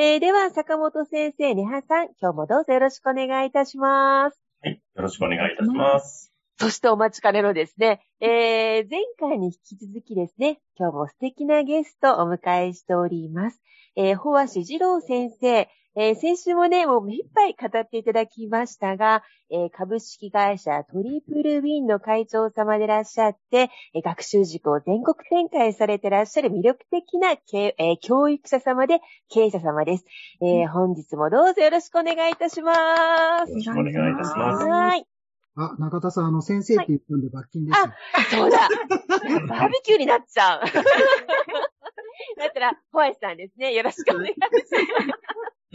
えーでは、坂本先生、根葉さん、今日もどうぞよろしくお願いいたします。はい。よろしくお願いいたします。そしてお待ちかねのですね、えー、前回に引き続きですね、今日も素敵なゲストをお迎えしております。えー、保足二郎先生、えー、先週もね、もう目いっぱい語っていただきましたが、えー株式会社トリプルウィンの会長様でいらっしゃって、えー学習塾を全国展開されていらっしゃる魅力的な経、えー教育者様で経営者様です。えー本日もどうぞよろしくお願いいたしますよ。ろしくお願いいたします。はい。あ、中田さん、あの、先生って言ったんで罰金ですよ。そうだ。バーベキューになっちゃう。だったら、ホワイトさんですね。よろしくお願いしよ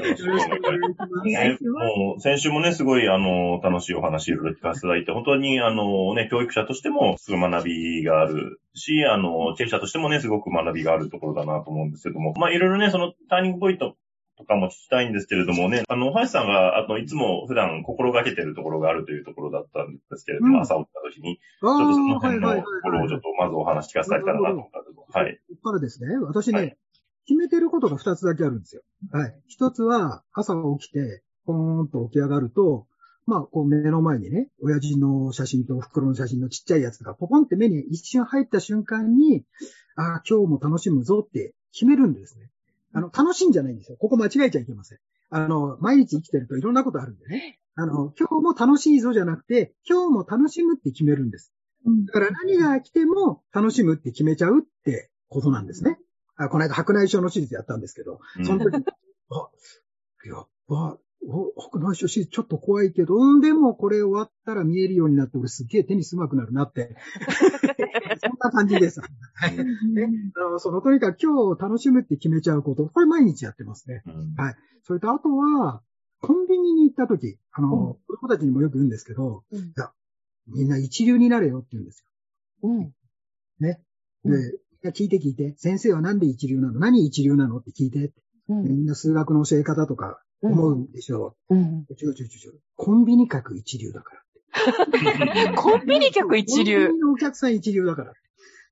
ろしくお願いします。ね、もう、先週もね、すごい、あの、楽しいお話いろいろ聞かせていただいて、本当に、あの、ね、教育者としても、すごい学びがあるし、あの、経営者としてもね、すごく学びがあるところだなと思うんですけども、まあ、いろいろね、その、ターニングポイントとかも聞きたいんですけれどもね、あの、林さんが、あの、いつも普段心がけてるところがあるというところだったんですけれども、うん朝起きた時に、あちょっとその辺のところをちょっとまずお話聞かせていただけたらなと思ったんですけど、はい。ここからですね、私ね、はい決めてることが二つだけあるんですよ。はい。一つは、朝起きて、ポーンと起き上がると、まあ、こう目の前にね、親父の写真と袋の写真のちっちゃいやつがポポンって目に一瞬入った瞬間に、ああ、今日も楽しむぞって決めるんですね。あの、楽しいんじゃないんですよ。ここ間違えちゃいけません。あの、毎日生きてるといろんなことあるんでね。あの、今日も楽しいぞじゃなくて、今日も楽しむって決めるんです。だから何が来ても楽しむって決めちゃうってことなんですね。あこの間白内障の手術やったんですけど、うんその時、あ、やっぱ、お白内障手術ちょっと怖いけど、うんでもこれ終わったら見えるようになって、俺すっげえテニス上手くなるなって。そんな感じです。はいね、あのそのとにかく今日楽しむって決めちゃうこと、これ毎日やってますね。うんはいそれとあとは、コンビニに行った時、あの、うん子供たちにもよく言うんですけど、うんいや、みんな一流になれよって言うんですよ。うん。ね。うんで、聞いて聞いて。先生はなんで一流なの？何一流なの？って聞いて。うんみんな数学の教え方とか思うんでしょ？うん。う。違う違う違う違う。コンビニ客一流だから。コンビニ客一流コンビニのお客さん一流だから。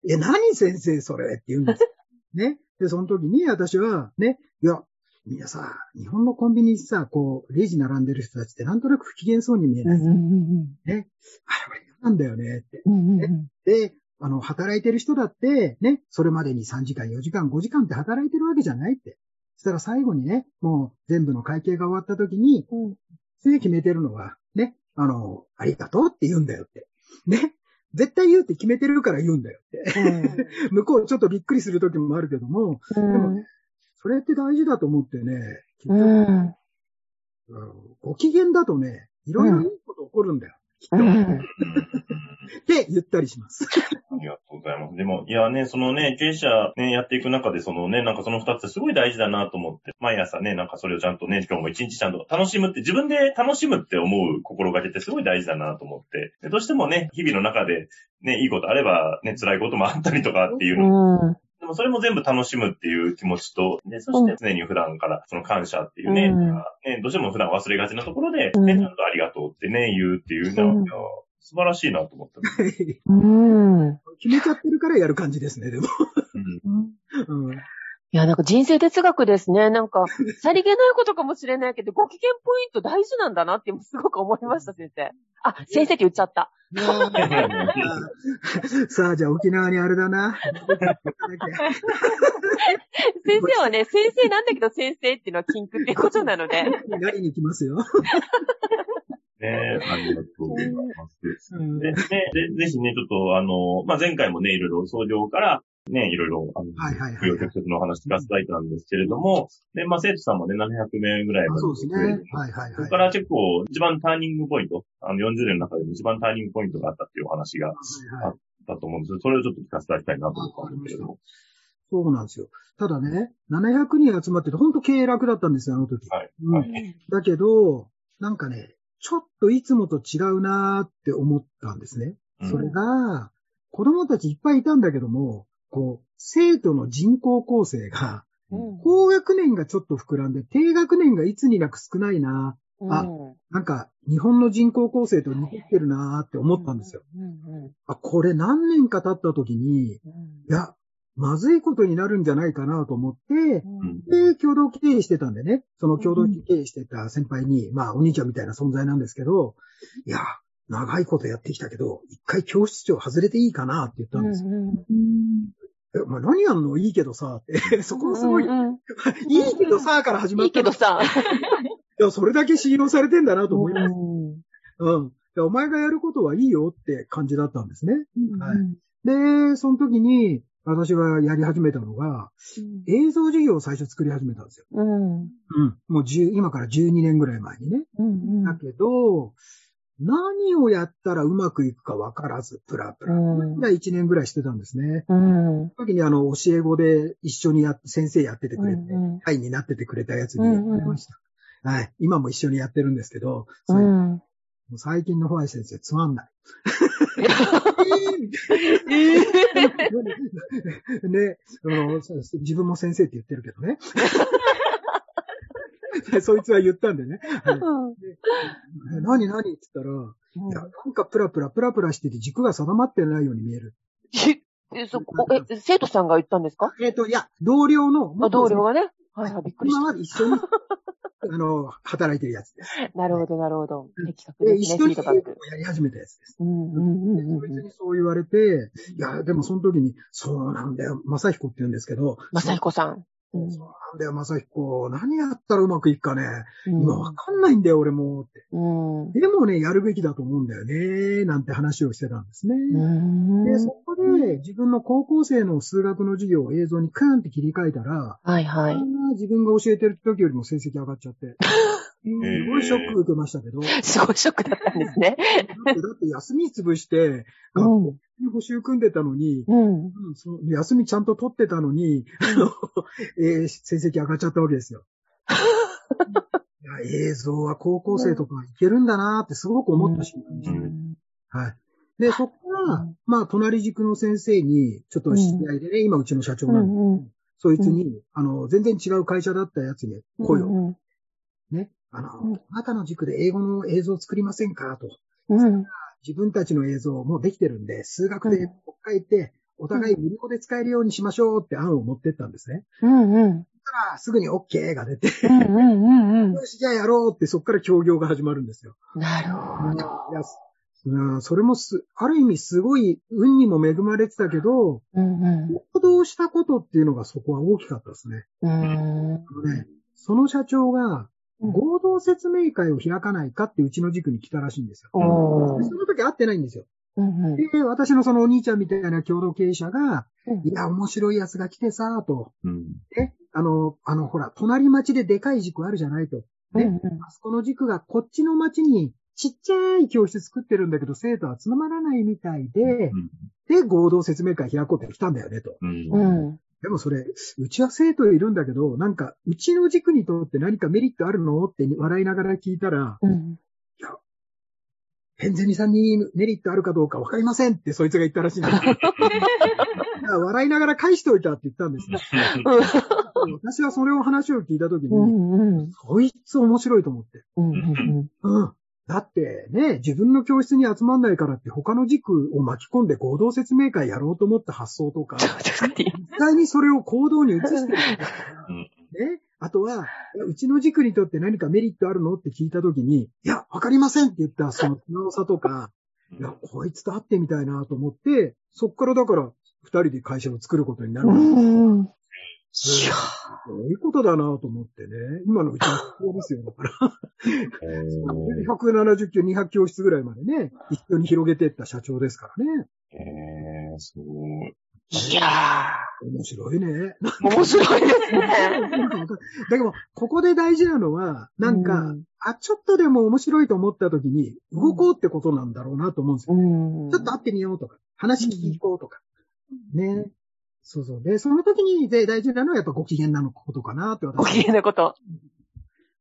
え、何先生それって言うんですよ。ね。で、その時に私は、ね、いや、みんなさ、日本のコンビニさ、こう、レジ並んでる人たちってなんとなく不機嫌そうに見えない。ね。あれなんだよねって。で、あの、働いてる人だって、ね、それまでに3時間、4時間、5時間って働いてるわけじゃないって。そしたら最後にね、もう全部の会計が終わった時に、それで決めてるのは、ね、あの、ありがとうって言うんだよって。ね。絶対言うって決めてるから言うんだよって。向こうちょっとびっくりする時もあるけども、でもね、それって大事だと思ってね、うんご機嫌だとね、いろいろいいこと起こるんだよ。きっと。って言ったりします。ありがとうございます。でも、いやね、そのね、経営者ね、やっていく中で、そのね、なん。かその二つすごい大事だなと思って、毎朝ね、なん。かそれをちゃん。とね、今日も一日ちゃん。と楽しむって、自分で楽しむって思う心がけってすごい大事だなと思って、でどうしてもね、日々の中でね、いいことあれば、ね、辛いこともあったりとかっていうのでもそれも全部楽しむっていう気持ちと、で、そして常に普段からその感謝っていうね、うん。ねどうしても普段忘れがちなところで、うん。ね、ちゃんとありがとうってね、言うっていうのは、素晴らしいなと思った。うん。決めちゃってるからやる感じですね、でも。うん。うんいや、なんか人生哲学ですね。なんか、さりげないことかもしれないけど、ご機嫌ポイント大事なんだなってすごく思いました、先生。あ、先生って言っちゃった。さあ、じゃあ沖縄にあれだな。先生はね、先生なんだけど先生っていうのは禁句ってことなので。なりに行きますよ。ねえ、ありがとうございます。ぜひね、ちょっと、あの、まあ、前回もね、いろいろ創業から、ね、いろいろ、あの、はいはいはい不要直接のお話聞かせていたんですけれども、で、まあ、生徒さんもね、700名ぐらいまであそうですね。はいはいはい。そこから結構、一番ターニングポイント、あの、40年の中でも一番ターニングポイントがあったっていうお話がはいはいだと思うんですけど、それをちょっと聞かせていただきたいなと思ったんですけれども。そうなんですよ。ただね、700人集まってて、ほんと経営楽だったんですよ、あの時。はい。うんはい。だけど、なんかね、ちょっといつもと違うなーって思ったんですね。うんそれが、子供たちいっぱいいたんだけども、こう、生徒の人口構成が、うん。高学年がちょっと膨らんで、低学年がいつになく少ないな。あうん。なんか、日本の人口構成と似てるなーって思ったんですよ。あ、これ何年か経った時に、いうん。や、まずいことになるんじゃないかなと思って、うん。で、共同経営してたんでね、その共同経営してた先輩に、まあ、お兄ちゃんみたいな存在なんですけど、いや、長いことやってきたけど、一回教室長外れていいかなって言ったんですよ。え、お前何やんの？いいけどさ、って、そこすごい、いうんうん いけどさ、から始まいったのいけどさ。いや、それだけ信用されてんだなと思います。うんお前がやることはいいよって感じだったんですね。はいうんで、その時に、私がやり始めたのが、映像授業を最初作り始めたんですよ。うんうん。もう10、今から12年ぐらい前にね。うんだけど、何をやったらうまくいくか分からず、プラプラ。うんが1年ぐらいしてたんですね。うんその時にあの、教え子で一緒にやっ先生やっててくれて、うんうん会になっててくれたやつにやってました。はい。今も一緒にやってるんですけど、うんう最近のホワイ先生つまんない。えー ね、自分も先生って言ってるけどね。そいつは言ったんでね。はいうん何何？って言ったら、いや、なんかプラプラプラプラしてて軸が定まってないように見える。え、そこ、え、生徒さんが言ったんですか？えっ、と、いや、同僚の、あ、同僚がね？はいはい、びっくりし今は一緒に、あの、働いてるやつです。た。なるほど、なるほど。的確で、ですね、フ一緒に。やり始めたやつです。うん、うん、うん、うん。にそう言われて、いや、でもその時に、そうなんだよ、正彦って言うんですけど、まさひこさん。うんそうなんだよ、正彦。何やったらうまくいくかね。うん今わかんないんだよ、俺も。って。うん。でもね、やるべきだと思うんだよね。なんて話をしてたんですね。うんで、そこで自分の高校生の数学の授業を映像にクーンって切り替えたら、はいはい。自分が教えてる時よりも成績上がっちゃって。すごいショック受けましたけど。だすごいショックだったんですね。って、だって休み潰して、う学ん校に補習組んでたのに、うん。うんその休みちゃんと取ってたのに、あの えー成績上がっちゃったわけですよ。いや映像は高校生とかいけるんだなってすごく思った瞬間でしたね。はい。で、そこからうん、まあ、隣塾の先生に、ちょっと知り合いでね、今うちの社長うなんで、ん。うん。そいつに、あの、全然違う会社だったやつに声を、うん。ね、あの、うんあなたの塾で英語の映像を作りませんか？と。うん。自分たちの映像もうできてるんで、数学で書いて、お互い無料で使えるようにしましょうって案を持ってったんですね。うん。うん。そしたら、すぐに OK が出て、うん。うん。うん。よし、じゃあやろうって、そこから協業が始まるんですよ。なるほど。いやうんそれもす、ある意味すごい運にも恵まれてたけど、うん。うん。行動したことっていうのがそこは大きかったですね。うん。ね、その社長がうん合同説明会を開かないかってうちの塾に来たらしいんですよ。その時会ってないんですよ。うん。で、私のそのお兄ちゃんみたいな共同経営者が、うんいや、面白いやつが来てさ、と。うん。ね、あの、あの、ほら、隣町ででかい塾あるじゃないと。ね、あそこの塾がこっちの町にちっちゃい教室作ってるんだけど、生徒は集まらないみたいで、で、合同説明会開こうって来たんだよね、と。うん。ううん。ん。でもそれ、うちは生徒いるんだけど、なんか、うちの塾にとって何かメリットあるの？って笑いながら聞いたら、うん。ヘンゼニさんにメリットあるかどうかわかりませんってそいつが言ったらしいんですよ。いや笑いながら返しておいたって言ったんですよ。私はそれを話を聞いたときに、うん。うん。こいつ面白いと思って。うん。うん。だってね、自分の教室に集まんないからって他の塾を巻き込んで合同説明会やろうと思った発想とか。実際にそれを行動に移してるかね。あとは、うちの塾にとって何かメリットあるのって聞いたときに、いや、わかりませんって言ったその素直さとか、いや、こいつと会ってみたいなと思って、そっからだから、二人で会社を作ることになる。うん。いやそういうことだなと思ってね。今のうちの学校ですよ。だから。えー170教、200教室ぐらいまでね、一緒に広げていった社長ですからね。えー、すごい。いや面白いね。ー、面白いですね。だけど、ここで大事なのは、なんか、うんあ、ちょっとでも面白いと思った時に、動こうってことなんだろうなと思うんですよ。うんちょっと会ってみようとか、話聞きに行こうとか。ね。そうそう。で、その時にで大事なのはやっぱご機嫌なのことかなって私ご機嫌なこと。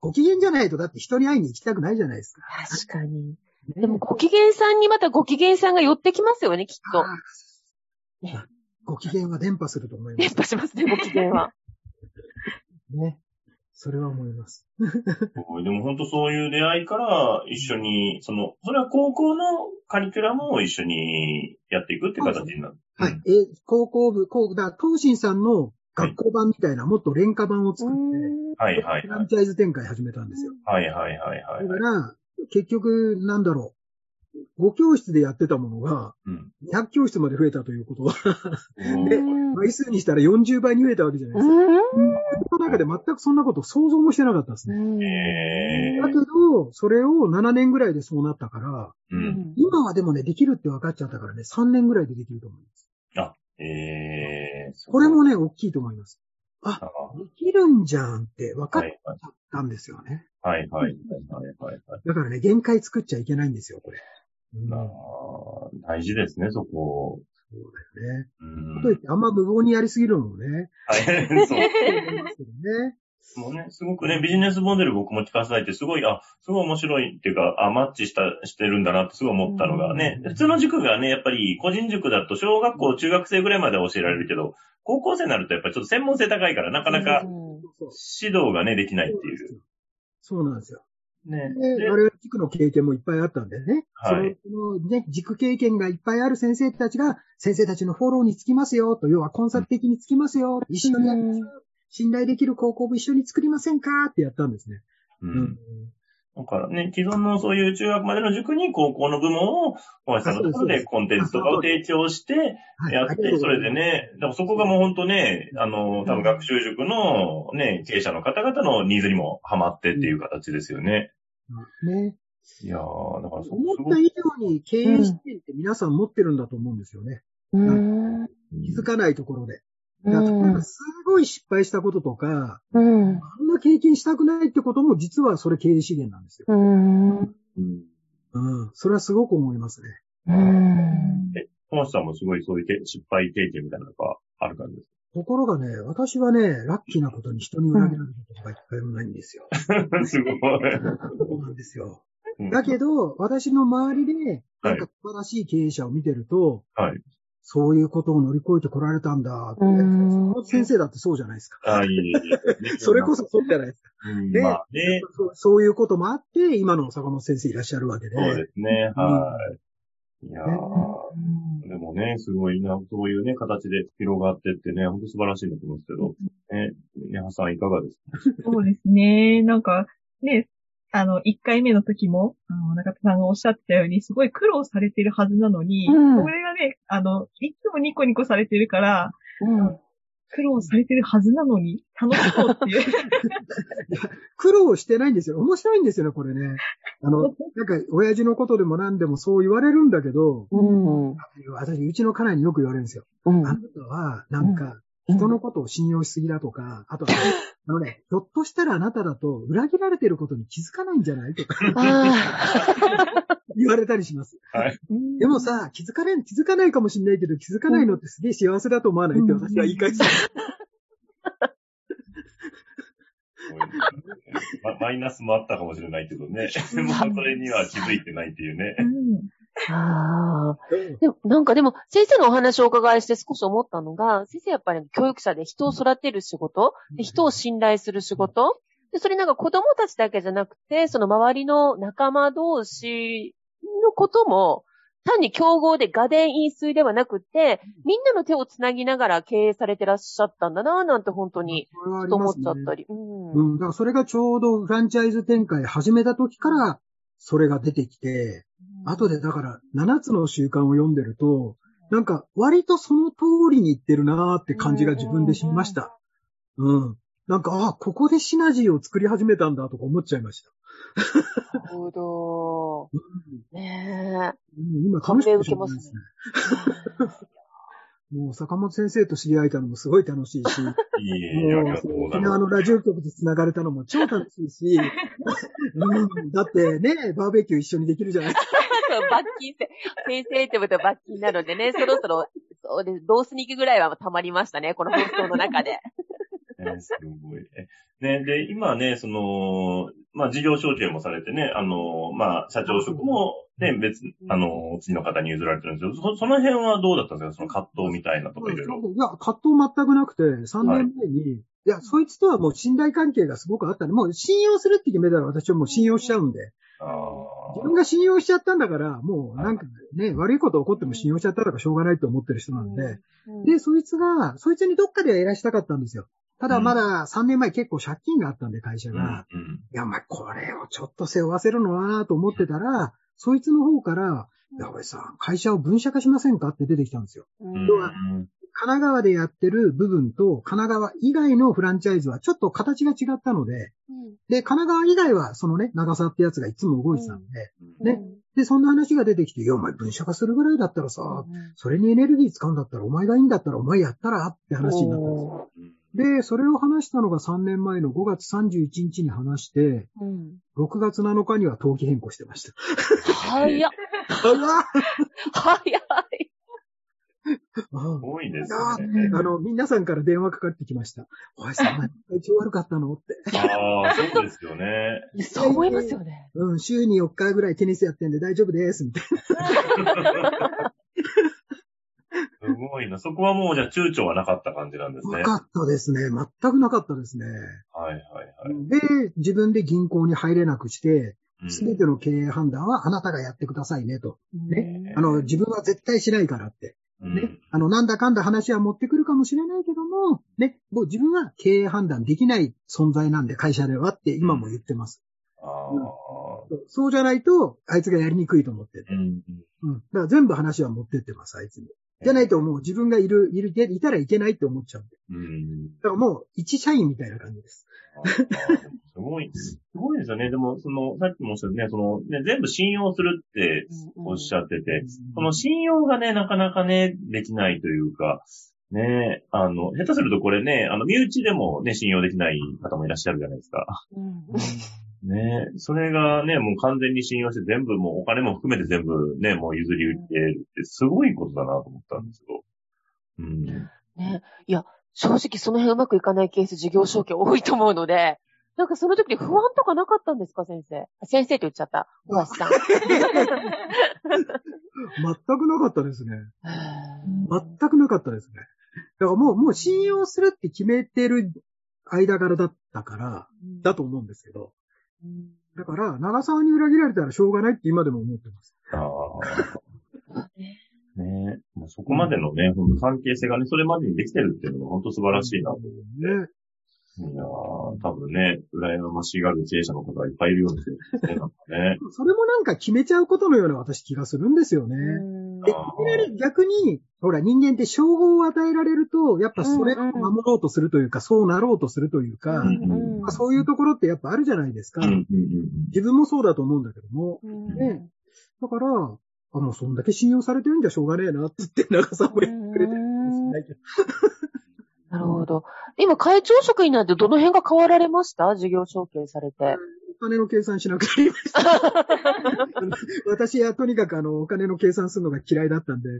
ご機嫌じゃないとだって人に会いに行きたくないじゃないですか。確かに。ねでも、ご機嫌さんにまたご機嫌さんが寄ってきますよね、きっと。ご機嫌は伝播すると思いま伝す。播しますね、ご機嫌は。ね。それは思います。でも本当そういう出会いから一緒に、その、それは高校のカリキュラムを一緒にやっていくっていう形になる。はい。えー高校部、こう、だ、東進さんの学校版みたいな、もっと廉価版を作って、はいはいはい。フランチャイズ展開始めたんですよ。はいはいはいはいだから、結局、なんだろう。5教室でやってたものが、うん。200教室まで増えたということは、でうん倍数にしたら40倍に増えたわけじゃないですか。うんその中で全くそんなこと想像もしてなかったですね。えだけど、それを7年ぐらいでそうなったから、ー、うん。今はでもね、できるって分かっちゃったからね、3年ぐらいでできると思います。えー、これもね、大きいと思います。あできるんじゃんって分かっちゃったんですよね。はいはいはいはいはい。だからね、限界作っちゃいけないんですよ、これ。うん、大事ですね、そこ。だよね。うんといってあんま無謀にやりすぎるのもね。はい、そう。思いますけどね。もうね、すごくね、ビジネスモデル僕も聞かせていただいて、すごい、あ、すごい面白いっていうか、あ、マッチした、してるんだなってすごい思ったのがね、普通の塾がね、やっぱり個人塾だと小学校、中学生ぐらいまでは教えられるけど、高校生になるとやっぱりちょっと専門性高いから、なかなか指導がね、できないっていう。そうなんですよ。ね。で、で我々塾の経験もいっぱいあったんでね。はいその、ね、塾経験がいっぱいある先生たちが、先生たちのフォローにつきますよ、と、要はコンサル的につきますよ、一緒にやりましょう信頼できる高校部一緒に作りませんか？ってやったんですね。う。うんだからね、既存のそういう中学までの塾に高校の部門を、小橋さんのところでコンテンツとかを提供して、はいやって、それで。ね、でもそこがもう本当ね、あの、多分学習塾のね、経営者の方々のニーズにもハマってっていう形ですよね。ね。いやー、だからそ思った以上に経営視点って皆さん持ってるんだと思うんですよね。うん気づかないところで。すごい失敗したこととか、うんあんな経験したくないってことも実はそれ経営資源なんですよ。うんうんうん。それはすごく思いますね。うん小橋さんもすごいそういうけ失敗経験みたいなのがある感じですところがね、私はね、ラッキーなことに人に裏切られることが一回もないんですよ。か すごい。そうなんですよ。うんだけど、私の周りで、はないんか素晴らしい経営者を見てると、はい。そういうことを乗り越えてこられたんだって。うん先生だってそうじゃないですか。ああ、いい、い い。それこそそうじゃないですか。うん、でまあね、そうそういうこともあって、今の坂本先生いらっしゃるわけで。そうですね。はい。いやー、でもね、すごいな、そういうね、形で広がってってね、ほんと素晴らしいなと思うんですけど、ね、ネハさんいかがですか？そうですね。なんか、ね、あの、1回目の時も、あの、中田さんがおっしゃってたように、すごい苦労されてるはずなのに、うんこれがね、あの、いつもニコニコされてるから、うん苦労されてるはずなのに、楽しそうっていう。苦労してないんですよ。面白いんですよね、これね。あの、なんか、親父のことでも何でもそう言われるんだけど、うん私、うちの家内によく言われるんですよ。うんあなたは、なんか、人のことを信用しすぎだとか、あとは、あのね、ひょっとしたらあなただと裏切られてることに気づかないんじゃないとか あ 言われたりします。ーでもさ、気づかない、気づかないかもしれないけど、気づかないのってすげえ幸せだと思わないって私は言い返す。まマイナスもあったかもしれないけどね。でもそれには気づいてないっていうね。あー。でも、なんかでも、先生のお話をお伺いして少し思ったのが、先生やっぱり教育者で人を育てる仕事、で人を信頼する仕事、で、それなんか子供たちだけじゃなくて、その周りの仲間同士のことも、単に競合で画伝飲水ではなくて、みんなの手をつなぎながら経営されてらっしゃったんだなぁなんて本当に、と思っちゃったり。うん。うん。だからそれがちょうどフランチャイズ展開始めた時から、それが出てきて、後でだから7つの習慣を読んでると、なんか割とその通りにいってるなーって感じが自分でしました。うん。なんか、あ、ここでシナジーを作り始めたんだとか思っちゃいました。なるほど。ねうん今楽しくてしょうがないですね。もう坂本先生と知り合えたのもすごい楽しいし、いえいもう沖。縄のラジオ局で繋がれたのも超楽しいし、うん、だってね、バーベキュー一緒にできるじゃないですか。そう罰金せ、先生ってことは罰金なのでね、そろそろ、そうです。ロース肉ぐらいは溜まりましたね、この放送の中で。ね、すごい。えね、で、今ね、その、まあ、事業承継もされてね、あの、まあ、社長職もね、別、あの、次の方に譲られてるんですけど、そその辺はどうだったんですか？その葛藤みたいなとかいろいろ。いや、葛藤全くなくて、3年前に、い、や、そいつとはもう信頼関係がすごくあったんで、もう信用するって決めたら私はもう信用しちゃうんで、あ自分が信用しちゃったんだから、もうなんかね、悪いこと起こっても信用しちゃったらしょうがないと思ってる人なんで、うんで、そいつが、そいつにどっかではやらしたかったんですよ。ただまだ3年前結構借金があったんで、会社うん、が。うん。いや、まあ、これをちょっと背負わせるのはなと思ってたら、そいつの方から、いや、おいさん、会社を分社化しませんかって出てきたんですよ。うん要は神奈川でやってる部分と、神奈川以外のフランチャイズはちょっと形が違ったので、で、神奈川以外はそのね、長沢ってやつがいつも動いてたんで、ねで、そんな話が出てきて、いや、お前分社化するぐらいだったらさ、それにエネルギー使うんだったら、お前がいいんだったらお前やったらって話になったんですよ。で、それを話したのが3年前の5月31日に話して、うん。6月7日には登記変更してました。早っ。早っ早い。すごいですあね。あの、皆さんから電話かかってきました。おい、そんな体調悪かったの？って。ああ、そうですよね。そう思いますよね。うん、週に4日ぐらいテニスやってんで大丈夫です、みたいすごいな。そこはもうじゃあ躊躇はなかった感じなんですな。ね。なかったですね。全くなかったですね。はいはいはい。で、自分で銀行に入れなくして、うんすべての経営判断はあなたがやってくださいねと。ね。あの、自分は絶対しないからって。うんね。あの、なんだかんだ話は持ってくるかもしれないけども、ね。もう自分は経営判断できない存在なんで、会社ではって今も言ってます。ああ。そうじゃないと、あいつがやりにくいと思ってて。うん。うん。だから全部話は持ってってます、あいつに。じゃないともう自分がいる、いる、いたらいけないって思っちゃう。うん。だからもう、一社員みたいな感じです。すごい、すごいですよね。でも、その、さっきもおっしゃったね、その、ね、全部信用するっておっしゃってて、その信用がね、なかなかね、できないというか、ね、あの、下手するとこれね、あの、身内でもね、信用できない方もいらっしゃるじゃないですか。うんね、それがね、もう完全に信用して全部もうお金も含めて全部ね、もう譲り受けるってすごいことだなと思ったんですけど。うん。ね。いや、正直その辺うまくいかないケース、事業承継多いと思うので、なんかその時に不安とかなかったんですか、先生？あ先生と言っちゃった。小橋さん。全くなかったですね。へ全くなかったですね。だからもう、もう信用するって決めてる間柄だったから、ーだと思うんですけど。うんだから、長沢に裏切られたらしょうがないって今でも思ってます。あ あ。ねもうそこまでのね、ほんと関係性がね、それまでにできてるっていうのが本当素晴らしいなと思って。ね。いやー多分ね、羨ましがる経営者の方がいっぱいいるようですよね。なんかね。それもなんか決めちゃうことのような私気がするんですよね。うんで、逆に、ほら人間って称号を与えられると、やっぱそれを守ろうとするというか、そうなろうとするというか、うんまあそういうところってやっぱあるじゃないですか。うんうんうん自分もそうだと思うんだけども。うんねだから、あ、もうそんだけ信用されてるんじゃしょうがねえなって言って長さもやってくれてるんですね。なるほど。今、会長職になってどの辺が変わられました？事業承継されて。お金の計算しなくなりました。私はとにかくあの、お金の計算するのが嫌いだったんで、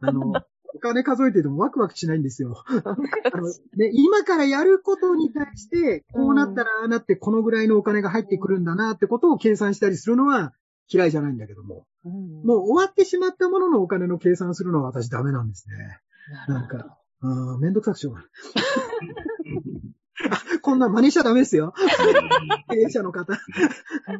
あの、お金数えててもワクワクしないんですよ。あのね、今からやることに対して、こうなったらああなってこのぐらいのお金が入ってくるんだなってことを計算したりするのは嫌いじゃないんだけども、うんもう終わってしまったもののお金の計算するのは私ダメなんですね。なんか、あーめんどくさくしょうがない。こんなん真似しちゃダメですよ。経営者の方。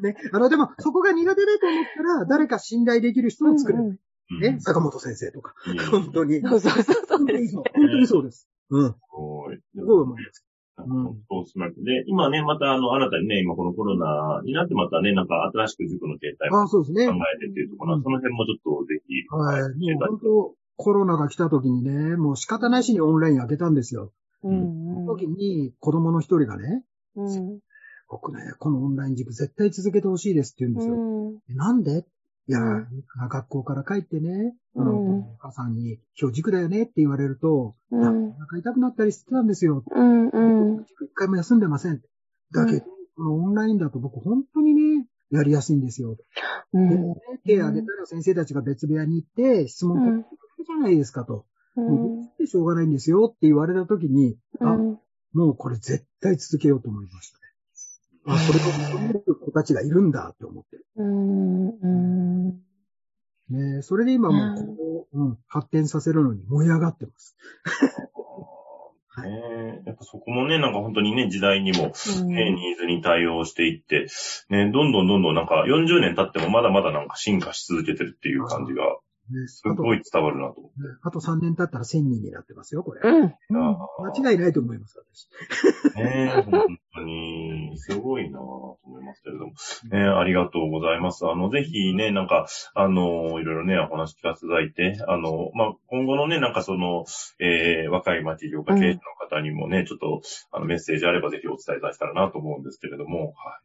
ね。あの、でも、そこが苦手だと思ったら、誰か信頼できる人を作る。うんね。坂本先生とか。うん本当に。そうそうそう。本当にそう。本当にそうです。うん。すすごい。ごい思います。そうスマートで、今ね、またあの、新たにね、今このコロナになってまたね、なんか新しく塾の形態をああ、そうですね。考えてっていうところ、うんその辺もちょっとぜひ、はい。もう本当、コロナが来た時にね、もう仕方ないしにオンライン開けたんですよ。うんその時に子供の一人がね、うん。僕ね、このオンライン塾絶対続けてほしいですって言うんですよ。うん。なんで？いや、うん。学校から帰ってね、あの、うんお母さんに今日塾だよねって言われると、うん。あお腹痛くなったりしてたんですよ。うんうん。塾一回も休んでません。だけど、このオンラインだと僕本当にね、やりやすいんですよ。うん。で手挙げたら先生たちが別部屋に行って質問取ってくるじゃないですかと。もうしょうがないんですよって言われた時に、あ、もうこれ絶対続けようと思いましたね。あ、これを求める子たちがいるんだって思って。うんうんねそれで今もうここを、うん、発展させるのに燃え上がってます。は いねやっぱそこもね、なんか本当にね、時代にも、ね、ニーズに対応していって、ね、どんどんどんどんなんか40年経ってもまだまだなんか進化し続けてるっていう感じが、ねすごい伝わるなと思って。ねあと3年経ったら1000人になってますよ、これ。うん間違いないと思います、私。ねえ、本当に、すごいなぁと思いますけれども。ねありがとうございます。あの、ぜひね、なんか、あの、いろいろね、お話聞かせていただいて、あの、まあ、今後のね、なんかその、えー、若い町業家経営者の方にもね、ちょっと、あの、メッセージあればぜひお伝えいただけたらなと思うんですけれども、は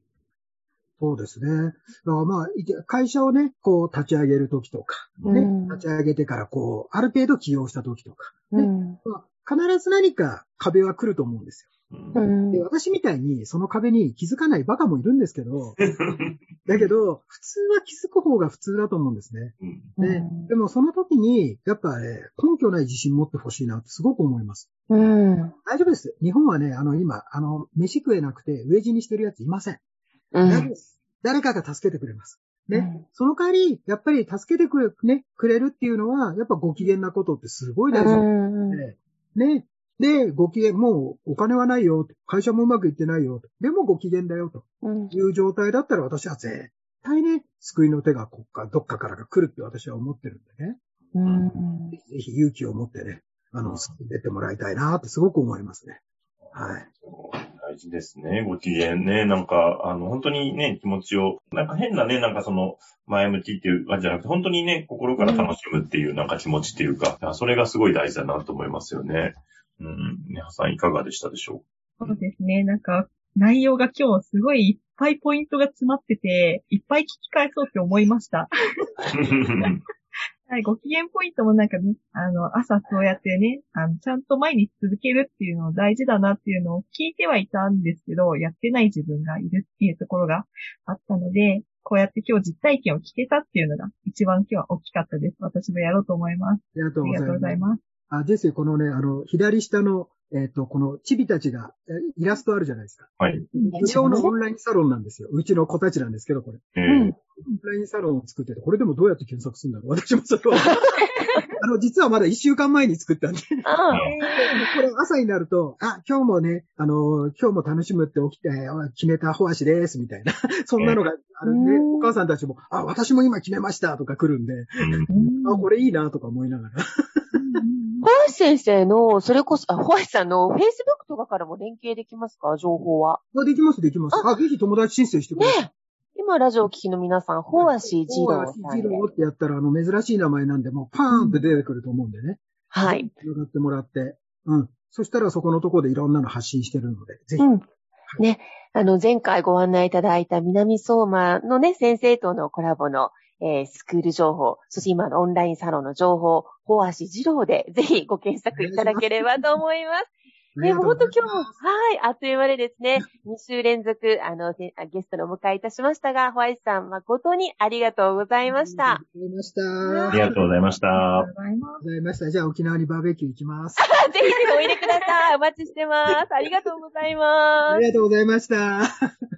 そうですね。だからまあ、会社をね、こう立ち上げるときとか、ね、うん立ち上げてからこう、ある程度起用したときとか、うんまあ、必ず何か壁は来ると思うんですよ。い。うんで、私みたいにその壁に気づかないバカもいるんですけど、だけど、普通は気づく方が普通だと思うんですね。うんね、でもその時に、やっぱね、根拠ない自信持ってほしいなってすごく思います。うん大丈夫です。日本はね、あの今、あの、飯食えなくて飢え死にしてるやついません。誰かが助けてくれます。ね。うんその代わり、やっぱり助けてくれ、ね、くれるっていうのは、やっぱご機嫌なことってすごい大事なんで、ね。で、ご機嫌、もうお金はないよ。会社もうまくいってないよ。でもご機嫌だよ。とうんいう状態だったら私は絶対ね、救いの手がこっか、どっかからが来るって私は思ってるんでね。うんぜひぜひ勇気を持ってね、あの、進んでってもらいたいなってすごく思いますね。はい。大事ですね。ご機嫌ね。なんか、あの、本当にね、気持ちを、なんか変なね、なんかその、前向きっていう感じじゃなくて、本当にね、心から楽しむっていうなんか気持ちっていうか、それがすごい大事だなと思いますよね。うん。ねはさんいかがでしたでしょそうですね。なんか、内容が今日すごいいっぱいポイントが詰まってて、いっぱい聞き返そうって思いました。うはい、ご機嫌ポイントもなんかね、あの、朝そうやってね、あの、ちゃんと毎日続けるっていうの大事だなっていうのを聞いてはいたんですけど、やってない自分がいるっていうところがあったので、こうやって今日実体験を聞けたっていうのが一番今日は大きかったです。私もやろうと思います。ありがとうございありがとうございます。ます。あ、ですよ、このね、あの、左下の、えっ、と、このチビたちが、えイラストあるじゃないですか。はい。無料のオンラインサロンなんですよ。うちの子たちなんですけど、これ。えうんーオンラインサロンを作ってて、これでもどうやって検索するんだろう私もそれは。あの、実はまだ一週間前に作ったんで。あこれ朝になると、あ、今日もね、あの、今日も楽しむって起きて、決めたホアシです、みたいな。そんなのがあるんで、うんお母さんたちも、あ、私も今決めました、とか来るんで、うんあ、これいいな、とか思いながら。ホワイ先生の、それこそ、あ、ホワイさんの Facebook とかからも連携できますか？情報は。あ、できます、できます。あ、ぜひ友達申請してください。ね今、ラジオをお聞きの皆さん、ホワシ二郎さんで。ジローってやったら、あの、珍しい名前なんで、もうパーンって出てくると思うんでね。はい。広がってもらって。うん。そしたらそこのところでいろんなの発信してるので、ぜひ。うん。ね、あの、前回ご案内いただいた南相馬のね、先生とのコラボの、えースクール情報、そして今のオンラインサロンの情報、ホワシ二郎でぜひご検索いただければと思います。ね、もう本当今日も、はい、あっという間でですね、2週連続、あの、ゲストのお迎えいたしましたが、ホワイトさん、誠にありがとうございました。ありがとうございました。ありがとうございましたありがとう。ございました。じゃあ沖縄にバーベキュー行きます。ぜひぜひお入れください。お待ちしてます。ありがとうございますあり。がとうございました。